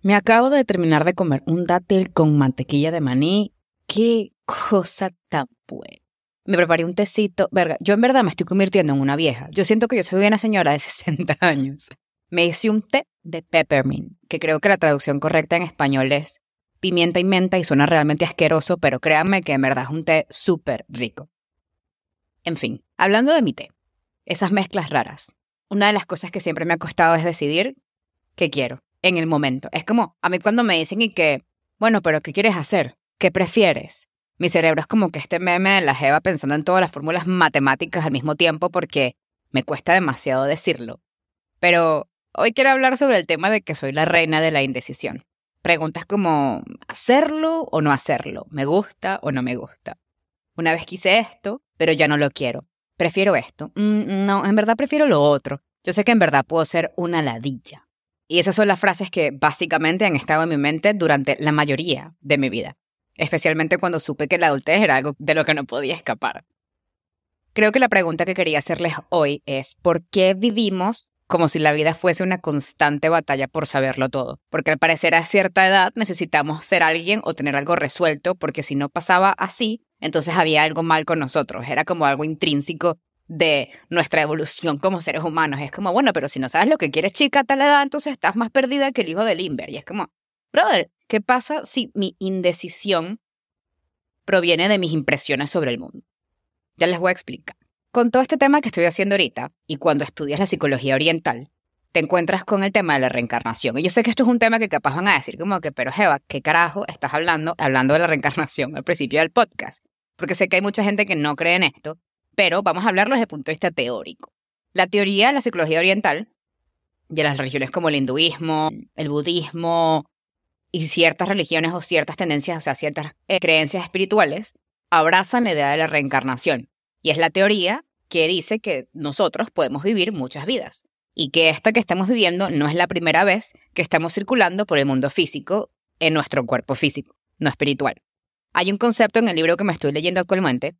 Me acabo de terminar de comer un dátil con mantequilla de maní. ¡Qué cosa tan buena! Me preparé un tecito. Verga, yo en verdad me estoy convirtiendo en una vieja. Yo siento que yo soy una señora de 60 años. Me hice un té de peppermint, que creo que la traducción correcta en español es pimienta y menta y suena realmente asqueroso, pero créanme que en verdad es un té súper rico. En fin, hablando de mi té, esas mezclas raras. Una de las cosas que siempre me ha costado es decidir qué quiero en el momento. Es como a mí cuando me dicen y que, bueno, pero ¿qué quieres hacer? ¿Qué prefieres? Mi cerebro es como que este meme de la jeva pensando en todas las fórmulas matemáticas al mismo tiempo porque me cuesta demasiado decirlo. Pero hoy quiero hablar sobre el tema de que soy la reina de la indecisión. Preguntas como, ¿hacerlo o no hacerlo? ¿Me gusta o no me gusta? Una vez quise esto, pero ya no lo quiero. Prefiero esto. Mm, no, en verdad prefiero lo otro. Yo sé que en verdad puedo ser una ladilla. Y esas son las frases que básicamente han estado en mi mente durante la mayoría de mi vida, especialmente cuando supe que la adultez era algo de lo que no podía escapar. Creo que la pregunta que quería hacerles hoy es, ¿por qué vivimos como si la vida fuese una constante batalla por saberlo todo? Porque al parecer a cierta edad necesitamos ser alguien o tener algo resuelto, porque si no pasaba así, entonces había algo mal con nosotros, era como algo intrínseco de nuestra evolución como seres humanos. Es como, bueno, pero si no sabes lo que quieres chica a tal edad, entonces estás más perdida que el hijo de Limber. Y es como, brother, ¿qué pasa si mi indecisión proviene de mis impresiones sobre el mundo? Ya les voy a explicar. Con todo este tema que estoy haciendo ahorita, y cuando estudias la psicología oriental, te encuentras con el tema de la reencarnación. Y yo sé que esto es un tema que capaz van a decir como que, pero Jeva, ¿qué carajo estás hablando hablando de la reencarnación al principio del podcast? Porque sé que hay mucha gente que no cree en esto pero vamos a hablarlo desde el punto de vista teórico. La teoría de la psicología oriental, de las religiones como el hinduismo, el budismo y ciertas religiones o ciertas tendencias, o sea, ciertas eh, creencias espirituales, abrazan la idea de la reencarnación. Y es la teoría que dice que nosotros podemos vivir muchas vidas y que esta que estamos viviendo no es la primera vez que estamos circulando por el mundo físico en nuestro cuerpo físico, no espiritual. Hay un concepto en el libro que me estoy leyendo actualmente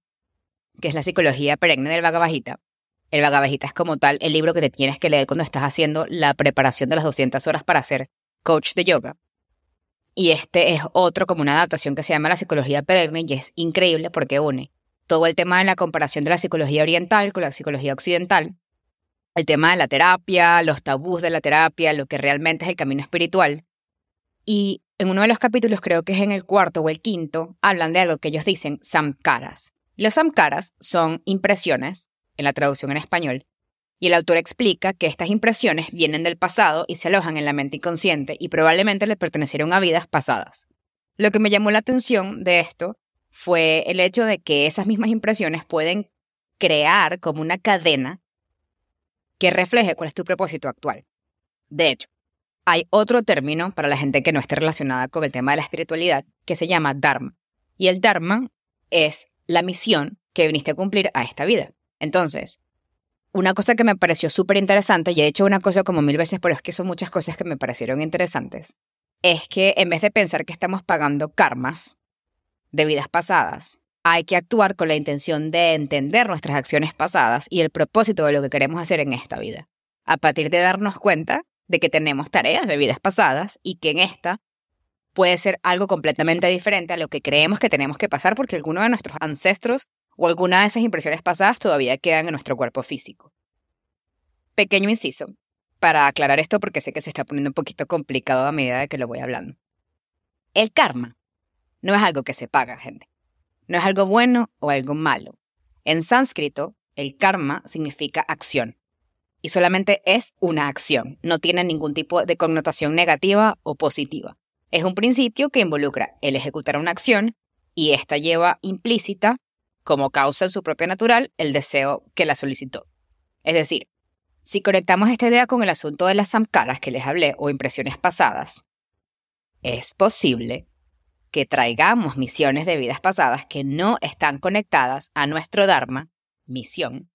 que es la psicología perenne del Bhagavad El Bhagavad es como tal el libro que te tienes que leer cuando estás haciendo la preparación de las 200 horas para ser coach de yoga. Y este es otro como una adaptación que se llama la psicología perenne y es increíble porque une todo el tema de la comparación de la psicología oriental con la psicología occidental, el tema de la terapia, los tabús de la terapia, lo que realmente es el camino espiritual. Y en uno de los capítulos, creo que es en el cuarto o el quinto, hablan de algo que ellos dicen samkaras, los samkaras son impresiones, en la traducción en español, y el autor explica que estas impresiones vienen del pasado y se alojan en la mente inconsciente y probablemente le pertenecieron a vidas pasadas. Lo que me llamó la atención de esto fue el hecho de que esas mismas impresiones pueden crear como una cadena que refleje cuál es tu propósito actual. De hecho, hay otro término para la gente que no esté relacionada con el tema de la espiritualidad que se llama Dharma. Y el Dharma es la misión que viniste a cumplir a esta vida. Entonces, una cosa que me pareció súper interesante, y he hecho una cosa como mil veces, pero es que son muchas cosas que me parecieron interesantes, es que en vez de pensar que estamos pagando karmas de vidas pasadas, hay que actuar con la intención de entender nuestras acciones pasadas y el propósito de lo que queremos hacer en esta vida, a partir de darnos cuenta de que tenemos tareas de vidas pasadas y que en esta puede ser algo completamente diferente a lo que creemos que tenemos que pasar porque alguno de nuestros ancestros o alguna de esas impresiones pasadas todavía quedan en nuestro cuerpo físico. Pequeño inciso, para aclarar esto porque sé que se está poniendo un poquito complicado a medida que lo voy hablando. El karma no es algo que se paga, gente. No es algo bueno o algo malo. En sánscrito, el karma significa acción. Y solamente es una acción, no tiene ningún tipo de connotación negativa o positiva. Es un principio que involucra el ejecutar una acción y esta lleva implícita, como causa en su propia natural, el deseo que la solicitó. Es decir, si conectamos esta idea con el asunto de las samkaras que les hablé o impresiones pasadas, es posible que traigamos misiones de vidas pasadas que no están conectadas a nuestro Dharma, misión.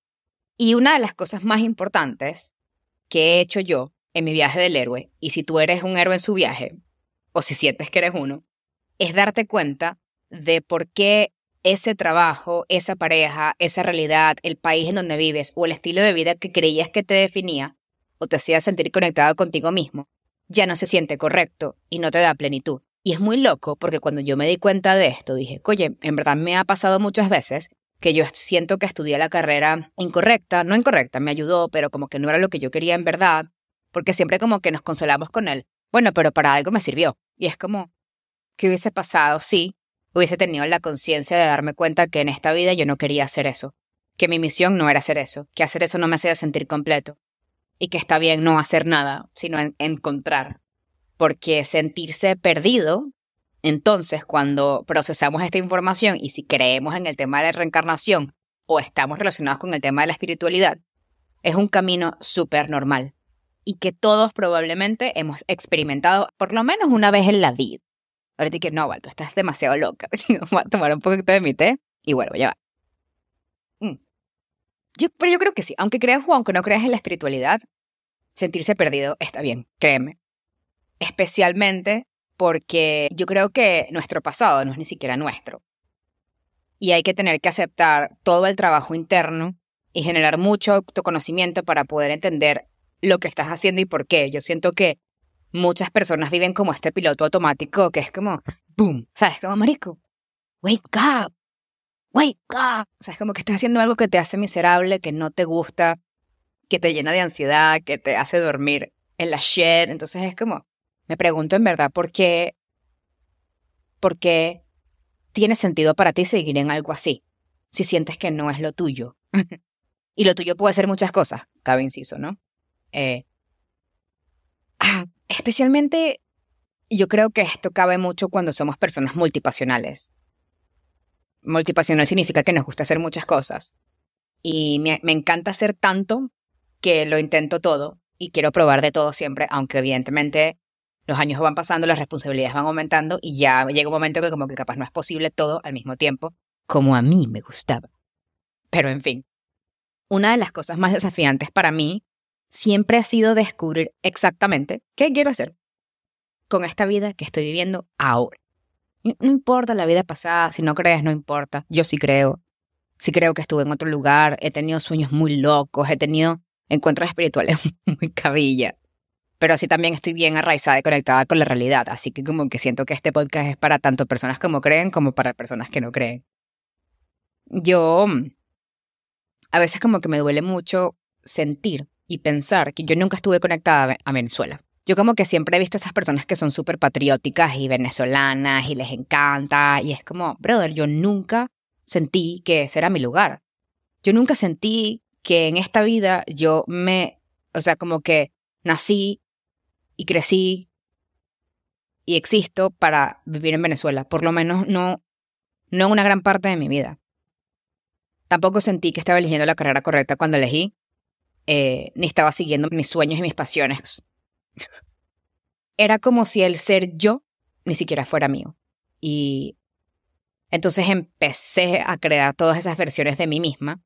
Y una de las cosas más importantes que he hecho yo en mi viaje del héroe, y si tú eres un héroe en su viaje, o si sientes que eres uno, es darte cuenta de por qué ese trabajo, esa pareja, esa realidad, el país en donde vives o el estilo de vida que creías que te definía o te hacía sentir conectado contigo mismo, ya no se siente correcto y no te da plenitud. Y es muy loco porque cuando yo me di cuenta de esto, dije, oye, en verdad me ha pasado muchas veces que yo siento que estudié la carrera incorrecta, no incorrecta, me ayudó, pero como que no era lo que yo quería en verdad, porque siempre como que nos consolamos con él. Bueno, pero para algo me sirvió. Y es como, ¿qué hubiese pasado si hubiese tenido la conciencia de darme cuenta que en esta vida yo no quería hacer eso? Que mi misión no era hacer eso, que hacer eso no me hacía sentir completo. Y que está bien no hacer nada, sino encontrar. Porque sentirse perdido, entonces cuando procesamos esta información y si creemos en el tema de la reencarnación o estamos relacionados con el tema de la espiritualidad, es un camino súper normal y que todos probablemente hemos experimentado por lo menos una vez en la vida. Ahorita que no, Waldo, estás demasiado loca. Voy a tomar un poquito de mi té y vuelvo, ya va. Mm. Yo, pero yo creo que sí, aunque creas o aunque no creas en la espiritualidad, sentirse perdido está bien, créeme. Especialmente porque yo creo que nuestro pasado no es ni siquiera nuestro. Y hay que tener que aceptar todo el trabajo interno y generar mucho autoconocimiento para poder entender lo que estás haciendo y por qué. Yo siento que muchas personas viven como este piloto automático que es como, boom, ¿sabes? Como marico, wake up, wake up. O sea, es como que estás haciendo algo que te hace miserable, que no te gusta, que te llena de ansiedad, que te hace dormir en la shit. Entonces es como, me pregunto en verdad por qué, por qué tiene sentido para ti seguir en algo así, si sientes que no es lo tuyo. y lo tuyo puede ser muchas cosas, cabe inciso, ¿no? Eh, ah, especialmente, yo creo que esto cabe mucho cuando somos personas multipasionales. Multipasional significa que nos gusta hacer muchas cosas. Y me, me encanta hacer tanto que lo intento todo y quiero probar de todo siempre, aunque evidentemente los años van pasando, las responsabilidades van aumentando y ya llega un momento que como que capaz no es posible todo al mismo tiempo, como a mí me gustaba. Pero en fin, una de las cosas más desafiantes para mí siempre ha sido descubrir exactamente qué quiero hacer con esta vida que estoy viviendo ahora. No importa la vida pasada, si no crees, no importa. Yo sí creo. Sí creo que estuve en otro lugar, he tenido sueños muy locos, he tenido encuentros espirituales muy cabilla. Pero sí también estoy bien arraizada y conectada con la realidad. Así que como que siento que este podcast es para tanto personas como creen como para personas que no creen. Yo a veces como que me duele mucho sentir y pensar que yo nunca estuve conectada a Venezuela. Yo como que siempre he visto a estas personas que son súper patrióticas y venezolanas y les encanta y es como, brother, yo nunca sentí que ese era mi lugar. Yo nunca sentí que en esta vida yo me, o sea, como que nací y crecí y existo para vivir en Venezuela, por lo menos no, no una gran parte de mi vida. Tampoco sentí que estaba eligiendo la carrera correcta cuando elegí eh, ni estaba siguiendo mis sueños y mis pasiones. Era como si el ser yo ni siquiera fuera mío. Y entonces empecé a crear todas esas versiones de mí misma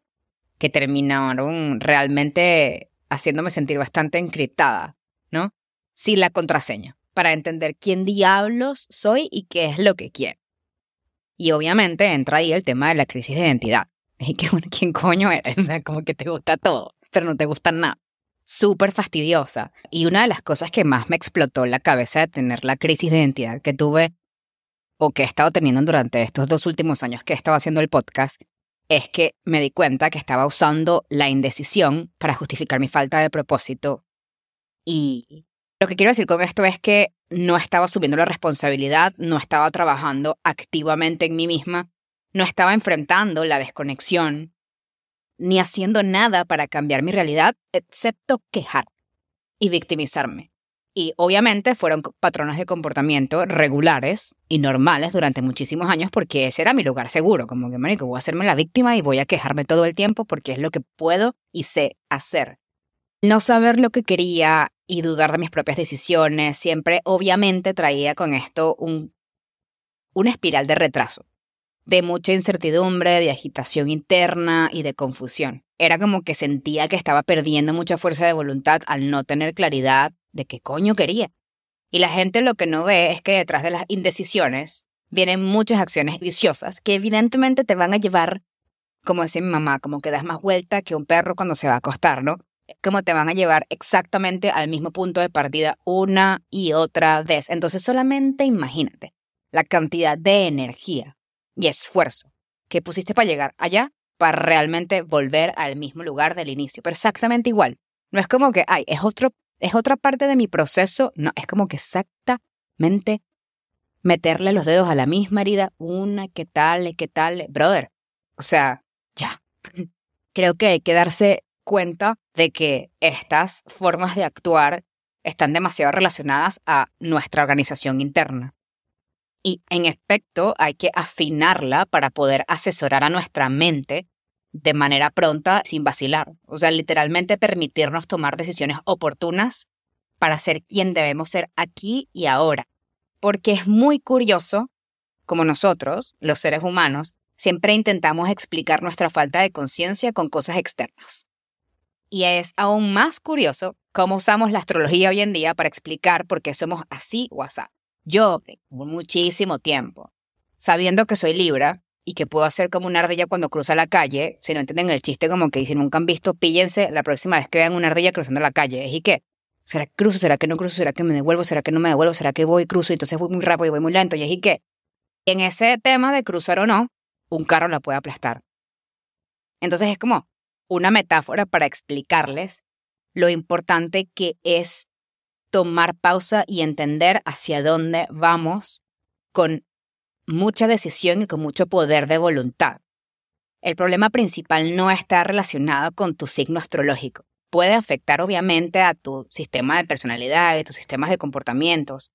que terminaron realmente haciéndome sentir bastante encriptada, ¿no? Sin la contraseña, para entender quién diablos soy y qué es lo que quiero. Y obviamente entra ahí el tema de la crisis de identidad. ¿quién coño eres? Como que te gusta todo pero no te gustan nada. Súper fastidiosa. Y una de las cosas que más me explotó la cabeza de tener la crisis de identidad que tuve o que he estado teniendo durante estos dos últimos años que he estado haciendo el podcast es que me di cuenta que estaba usando la indecisión para justificar mi falta de propósito. Y lo que quiero decir con esto es que no estaba asumiendo la responsabilidad, no estaba trabajando activamente en mí misma, no estaba enfrentando la desconexión ni haciendo nada para cambiar mi realidad, excepto quejar y victimizarme. Y obviamente fueron patrones de comportamiento regulares y normales durante muchísimos años porque ese era mi lugar seguro, como que, marico, voy a hacerme la víctima y voy a quejarme todo el tiempo porque es lo que puedo y sé hacer. No saber lo que quería y dudar de mis propias decisiones siempre obviamente traía con esto un, una espiral de retraso de mucha incertidumbre, de agitación interna y de confusión. Era como que sentía que estaba perdiendo mucha fuerza de voluntad al no tener claridad de qué coño quería. Y la gente lo que no ve es que detrás de las indecisiones vienen muchas acciones viciosas que evidentemente te van a llevar, como decía mi mamá, como que das más vuelta que un perro cuando se va a acostar, ¿no? como te van a llevar exactamente al mismo punto de partida una y otra vez. Entonces solamente imagínate la cantidad de energía y esfuerzo que pusiste para llegar allá para realmente volver al mismo lugar del inicio, pero exactamente igual. No es como que, ay, es otro es otra parte de mi proceso, no, es como que exactamente meterle los dedos a la misma herida, una, qué tal, qué tal, brother. O sea, ya. Creo que hay que darse cuenta de que estas formas de actuar están demasiado relacionadas a nuestra organización interna. Y en efecto, hay que afinarla para poder asesorar a nuestra mente de manera pronta, sin vacilar. O sea, literalmente permitirnos tomar decisiones oportunas para ser quien debemos ser aquí y ahora. Porque es muy curioso como nosotros, los seres humanos, siempre intentamos explicar nuestra falta de conciencia con cosas externas. Y es aún más curioso cómo usamos la astrología hoy en día para explicar por qué somos así o así. Yo, muchísimo tiempo, sabiendo que soy Libra, y que puedo hacer como una ardilla cuando cruza la calle. Si no entienden el chiste, como que dicen, nunca han visto, píllense la próxima vez que vean una ardilla cruzando la calle. ¿Y qué? ¿Será que cruzo? ¿Será que no cruzo? ¿Será que me devuelvo? ¿Será que no me devuelvo? ¿Será que voy, cruzo y entonces voy muy rápido y voy muy lento? ¿Y qué? En ese tema de cruzar o no, un carro la puede aplastar. Entonces es como una metáfora para explicarles lo importante que es tomar pausa y entender hacia dónde vamos con mucha decisión y con mucho poder de voluntad. El problema principal no está relacionado con tu signo astrológico. Puede afectar obviamente a tu sistema de personalidad, a tus sistemas de comportamientos,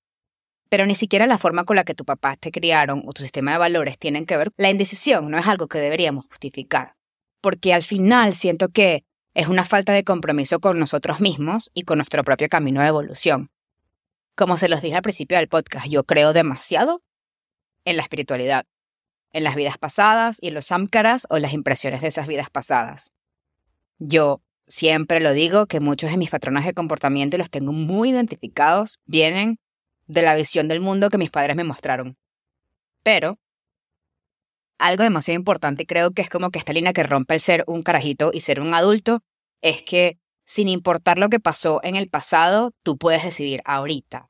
pero ni siquiera la forma con la que tu papá te criaron o tu sistema de valores tienen que ver. La indecisión no es algo que deberíamos justificar, porque al final siento que es una falta de compromiso con nosotros mismos y con nuestro propio camino de evolución. Como se los dije al principio del podcast, yo creo demasiado en la espiritualidad, en las vidas pasadas y en los samkaras o las impresiones de esas vidas pasadas. Yo siempre lo digo que muchos de mis patrones de comportamiento, y los tengo muy identificados, vienen de la visión del mundo que mis padres me mostraron. Pero algo demasiado importante, creo que es como que esta línea que rompe el ser un carajito y ser un adulto, es que sin importar lo que pasó en el pasado, tú puedes decidir ahorita,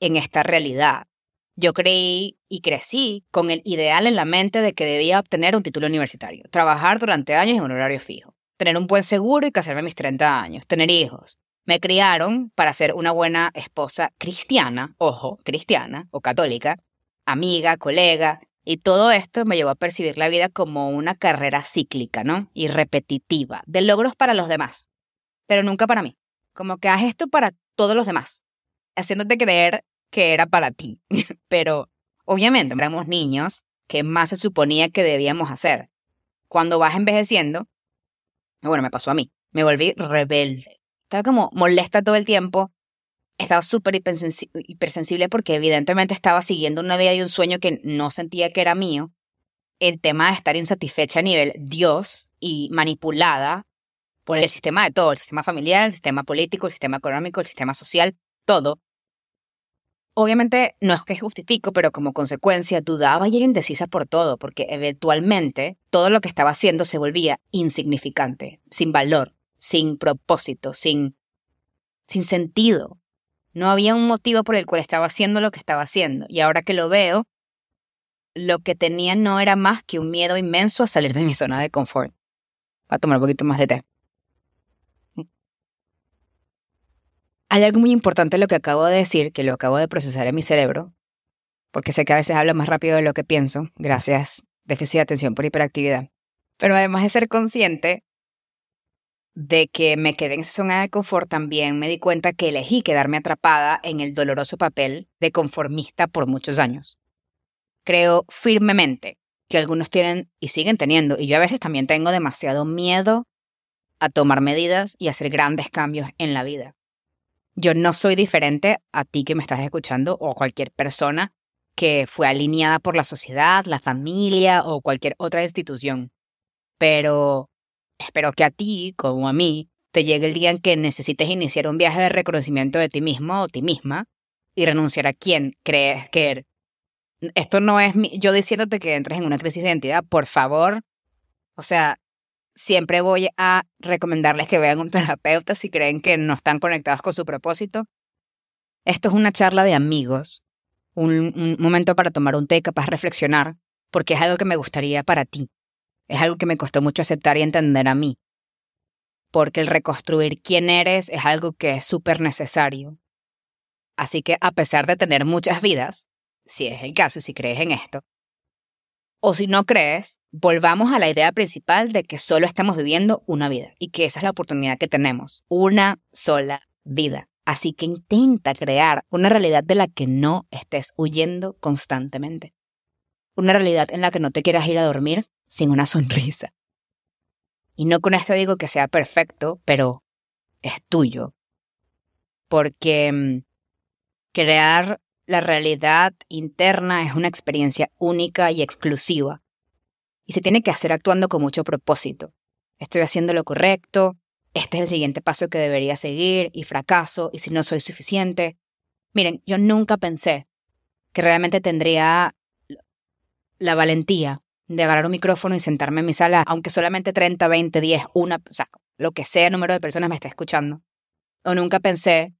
en esta realidad, yo creí y crecí con el ideal en la mente de que debía obtener un título universitario, trabajar durante años en un horario fijo, tener un buen seguro y casarme a mis 30 años, tener hijos. Me criaron para ser una buena esposa cristiana, ojo, cristiana o católica, amiga, colega, y todo esto me llevó a percibir la vida como una carrera cíclica, ¿no? Y repetitiva, de logros para los demás, pero nunca para mí. Como que haz esto para todos los demás, haciéndote creer que era para ti. Pero obviamente éramos niños, ¿qué más se suponía que debíamos hacer? Cuando vas envejeciendo, bueno, me pasó a mí, me volví rebelde. Estaba como molesta todo el tiempo. Estaba súper hipersensible porque evidentemente estaba siguiendo una vida y un sueño que no sentía que era mío. El tema de estar insatisfecha a nivel Dios y manipulada por el sistema de todo, el sistema familiar, el sistema político, el sistema económico, el sistema social, todo. Obviamente no es que justifico, pero como consecuencia dudaba y era indecisa por todo, porque eventualmente todo lo que estaba haciendo se volvía insignificante, sin valor, sin propósito, sin, sin sentido. No había un motivo por el cual estaba haciendo lo que estaba haciendo. Y ahora que lo veo, lo que tenía no era más que un miedo inmenso a salir de mi zona de confort. Voy a tomar un poquito más de té. Hay algo muy importante en lo que acabo de decir, que lo acabo de procesar en mi cerebro, porque sé que a veces hablo más rápido de lo que pienso, gracias, déficit de atención por hiperactividad. Pero además de ser consciente de que me quedé en esa zona de confort, también me di cuenta que elegí quedarme atrapada en el doloroso papel de conformista por muchos años. Creo firmemente que algunos tienen y siguen teniendo, y yo a veces también tengo demasiado miedo a tomar medidas y hacer grandes cambios en la vida. Yo no soy diferente a ti que me estás escuchando o a cualquier persona que fue alineada por la sociedad, la familia o cualquier otra institución. Pero espero que a ti, como a mí, te llegue el día en que necesites iniciar un viaje de reconocimiento de ti mismo o ti misma y renunciar a quien crees que eres. Esto no es yo diciéndote que entres en una crisis de identidad, por favor. O sea, siempre voy a recomendarles que vean un terapeuta si creen que no están conectados con su propósito. Esto es una charla de amigos, un, un momento para tomar un té capaz reflexionar, porque es algo que me gustaría para ti. Es algo que me costó mucho aceptar y entender a mí. Porque el reconstruir quién eres es algo que es súper necesario. Así que a pesar de tener muchas vidas, si es el caso y si crees en esto, o si no crees, volvamos a la idea principal de que solo estamos viviendo una vida y que esa es la oportunidad que tenemos, una sola vida. Así que intenta crear una realidad de la que no estés huyendo constantemente. Una realidad en la que no te quieras ir a dormir sin una sonrisa. Y no con esto digo que sea perfecto, pero es tuyo. Porque mm, crear la realidad interna es una experiencia única y exclusiva y se tiene que hacer actuando con mucho propósito. Estoy haciendo lo correcto, este es el siguiente paso que debería seguir y fracaso y si no soy suficiente. Miren, yo nunca pensé que realmente tendría la valentía de agarrar un micrófono y sentarme en mi sala, aunque solamente 30, 20, 10, una, o sea, lo que sea número de personas me esté escuchando. O nunca pensé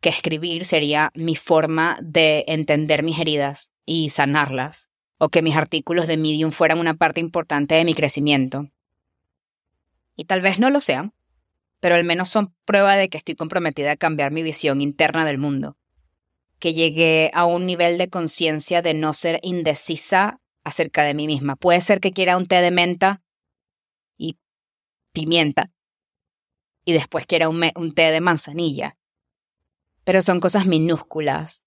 que escribir sería mi forma de entender mis heridas y sanarlas, o que mis artículos de Medium fueran una parte importante de mi crecimiento. Y tal vez no lo sean, pero al menos son prueba de que estoy comprometida a cambiar mi visión interna del mundo, que llegué a un nivel de conciencia de no ser indecisa acerca de mí misma. Puede ser que quiera un té de menta y pimienta, y después quiera un, un té de manzanilla, pero son cosas minúsculas.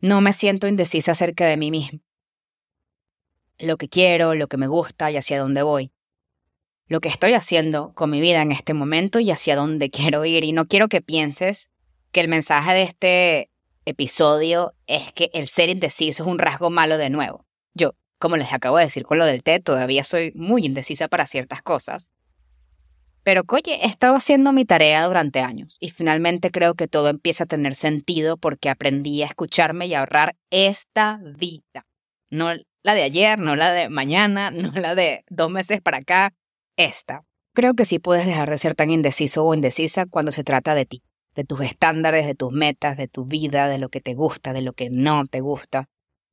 No me siento indecisa acerca de mí mismo. Lo que quiero, lo que me gusta y hacia dónde voy. Lo que estoy haciendo con mi vida en este momento y hacia dónde quiero ir. Y no quiero que pienses que el mensaje de este episodio es que el ser indeciso es un rasgo malo de nuevo. Yo, como les acabo de decir con lo del té, todavía soy muy indecisa para ciertas cosas. Pero oye, he estado haciendo mi tarea durante años y finalmente creo que todo empieza a tener sentido porque aprendí a escucharme y a ahorrar esta vida. No la de ayer, no la de mañana, no la de dos meses para acá, esta. Creo que sí puedes dejar de ser tan indeciso o indecisa cuando se trata de ti, de tus estándares, de tus metas, de tu vida, de lo que te gusta, de lo que no te gusta.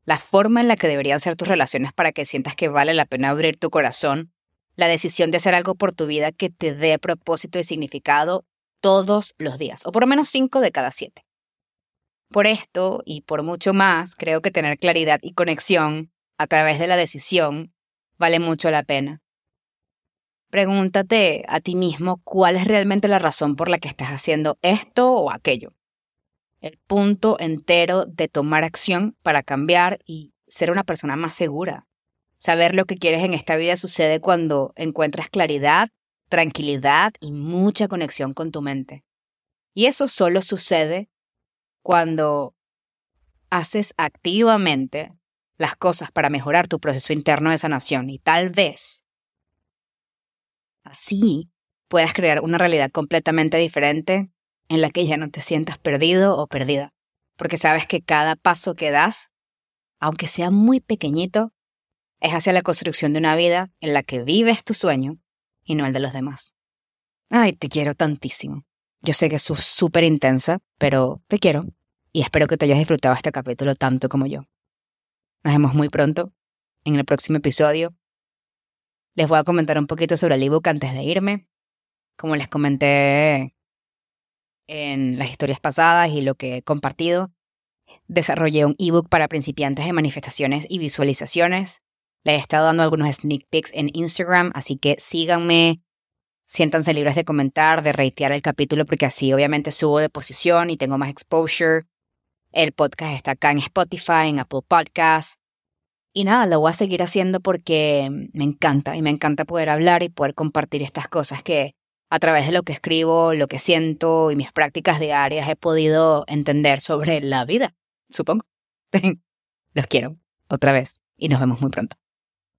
La forma en la que deberían ser tus relaciones para que sientas que vale la pena abrir tu corazón la decisión de hacer algo por tu vida que te dé propósito y significado todos los días, o por lo menos cinco de cada siete. Por esto y por mucho más, creo que tener claridad y conexión a través de la decisión vale mucho la pena. Pregúntate a ti mismo cuál es realmente la razón por la que estás haciendo esto o aquello. El punto entero de tomar acción para cambiar y ser una persona más segura, Saber lo que quieres en esta vida sucede cuando encuentras claridad, tranquilidad y mucha conexión con tu mente. Y eso solo sucede cuando haces activamente las cosas para mejorar tu proceso interno de sanación y tal vez así puedas crear una realidad completamente diferente en la que ya no te sientas perdido o perdida, porque sabes que cada paso que das, aunque sea muy pequeñito, es hacia la construcción de una vida en la que vives tu sueño y no el de los demás. Ay, te quiero tantísimo. Yo sé que es súper intensa, pero te quiero y espero que te hayas disfrutado este capítulo tanto como yo. Nos vemos muy pronto en el próximo episodio. Les voy a comentar un poquito sobre el ebook antes de irme. Como les comenté en las historias pasadas y lo que he compartido, desarrollé un ebook para principiantes de manifestaciones y visualizaciones le he estado dando algunos sneak peeks en Instagram, así que síganme, siéntanse libres de comentar, de reitear el capítulo, porque así obviamente subo de posición y tengo más exposure. El podcast está acá en Spotify, en Apple Podcasts. Y nada, lo voy a seguir haciendo porque me encanta y me encanta poder hablar y poder compartir estas cosas que a través de lo que escribo, lo que siento y mis prácticas diarias he podido entender sobre la vida, supongo. Los quiero, otra vez, y nos vemos muy pronto.